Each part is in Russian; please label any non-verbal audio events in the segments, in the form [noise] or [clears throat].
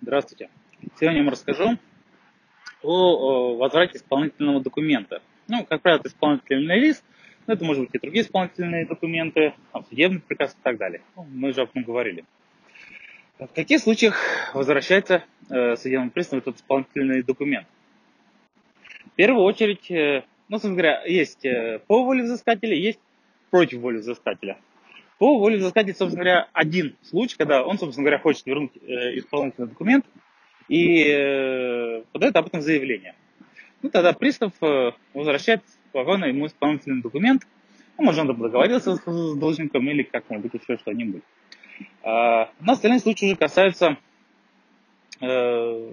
Здравствуйте. Сегодня я вам расскажу о возврате исполнительного документа. Ну, как правило, это исполнительный лист, но это может быть и другие исполнительные документы, там, судебный приказ и так далее. Ну, мы уже об этом говорили. В каких случаях возвращается э, судебным приставом этот исполнительный документ? В первую очередь, э, ну, собственно говоря, есть э, по воле взыскателя, есть против воли взыскателя. По воле взыскателя, собственно говоря, один случай, когда он, собственно говоря, хочет вернуть э, исполнительный документ и э, подает об этом заявление. Ну, тогда пристав э, возвращает спокойно ему исполнительный документ. Ну, может, он договорился с, с должником или как-нибудь еще что-нибудь. А, но остальные случаи уже касаются э,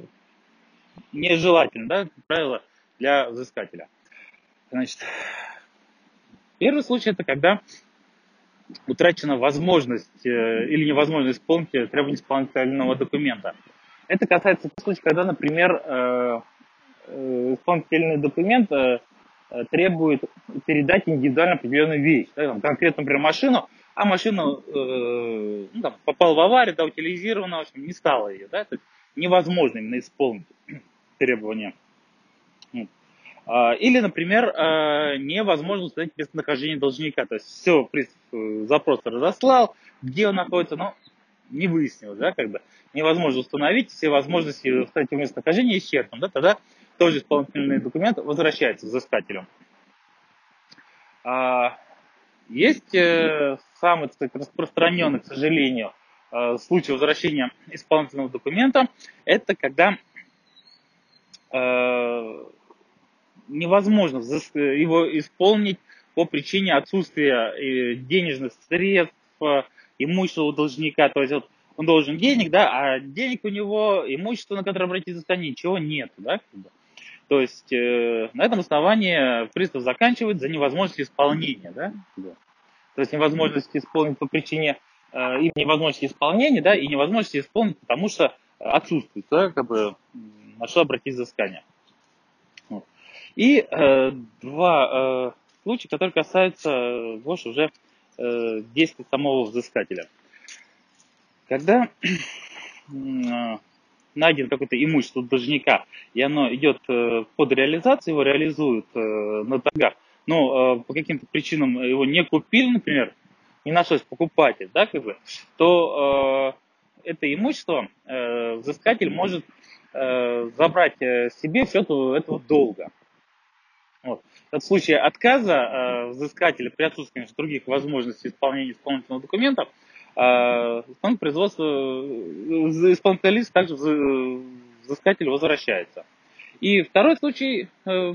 нежелательно, да, как правило, для взыскателя. Значит, первый случай это когда утрачена возможность э, или невозможность исполнить требования исполнительного документа. Это касается случая, когда, например, э, э, исполнительный документ требует передать индивидуально определенную вещь, да, там, конкретно, например, машину, а машина э, ну, там, попала в аварию, да, утилизирована, в общем, не стало ее, да, то есть невозможно именно исполнить [clears throat] требования. А, или, например, а, невозможно установить местонахождение должника. То есть все, пристав э, запрос разослал, где он находится, но не выяснилось, да, бы невозможно установить, все возможности установить местонахождение исчерпаны, да, тогда тоже исполнительный документ возвращается взыскателю. А, есть э, самый, так распространенный, к сожалению, э, случай возвращения исполнительного документа, это когда невозможно его исполнить по причине отсутствия э, денежных средств, имущества у должника. То есть вот он должен денег, да, а денег у него, имущество, на которое обратить взыскание, ничего нет, да. То есть э, на этом основании пристав заканчивает за невозможность исполнения, да. То есть невозможность исполнить по причине э, и невозможности исполнения, да, и невозможности исполнить, потому что отсутствует, да, как бы, на что обратить взыскание. И э, два э, случая, которые касаются э, больше уже э, действия самого взыскателя. Когда [clears throat] э, найден какое-то имущество должника, и оно идет э, под реализацию, его реализуют э, на торгах, но э, по каким-то причинам его не купили, например, не нашлось покупатель, да, как бы, то э, это имущество э, взыскатель может э, забрать э, себе все это, этого долга. Вот. В случае отказа э, взыскателя при отсутствии конечно, других возможностей исполнения исполнительного документа, э, производство, э, исполнительный лист также взыскатель возвращается. И второй случай, э,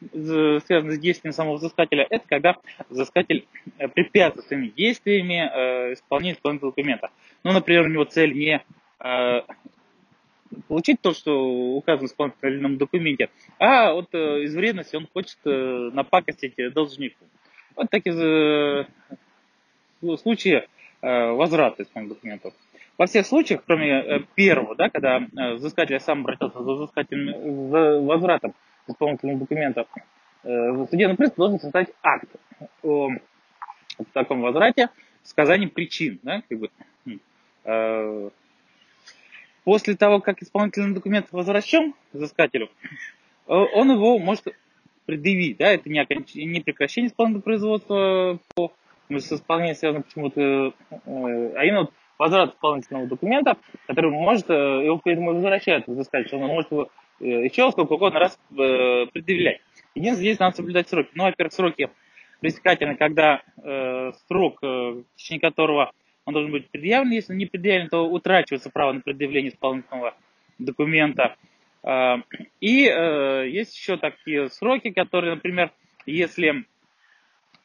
связанный с действием самого взыскателя, это когда взыскатель э, препятствует своими действиями э, исполнению исполнительного документа. Ну, например, у него цель не э, получить то, что указано в исполнительном документе, а вот э, из вредности он хочет э, напакостить должнику. Вот такие э, случаи возврата исполнительных документов. Во всех случаях, кроме первого, да, когда взыскатель сам обратился за взыскательным за возвратом исполнительных документов, судебный пристав должен составить акт о, таком возврате с указанием причин. Да, как бы, После того, как исполнительный документ возвращен взыскателю, э, он его может предъявить. Да? Это не, оконч... не прекращение исполнительного производства по с исполнением связано почему-то, э, а именно возврат исполнительного документа, который может, э, его поэтому возвращает взыскатель, он может его еще сколько угодно раз предъявлять. Единственное, здесь надо соблюдать сроки. Ну, во-первых, сроки пресекательны, когда срок, в течение которого он должен быть предъявлен. Если не предъявлен, то утрачивается право на предъявление исполнительного документа. А, и э, есть еще такие сроки, которые, например, если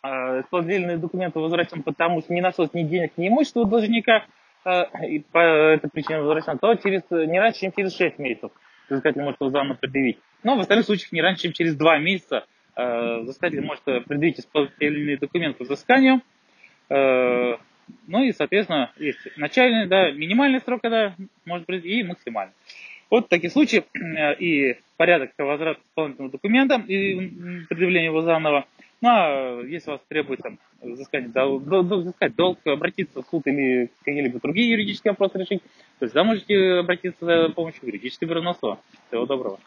а, исполнительный документ возвращен потому, что не нашлось ни денег, ни имущества у должника, а, и по этой причине возвращен, то через, не раньше, чем через 6 месяцев взыскатель может его заново предъявить. Но в остальных случаях не раньше, чем через 2 месяца взыскатель может предъявить исполнительный документ по взысканию, ну и, соответственно, есть начальный, да, минимальный срок, когда может быть, и максимальный. Вот в таких случаях и порядок возврата исполнительного документа и предъявления его заново Ну, а если вас требуется взыскать, дол, дол, взыскать долг, обратиться в суд или какие-либо другие юридические вопросы решить, то есть, да, можете обратиться за помощью юридического бюро Всего доброго.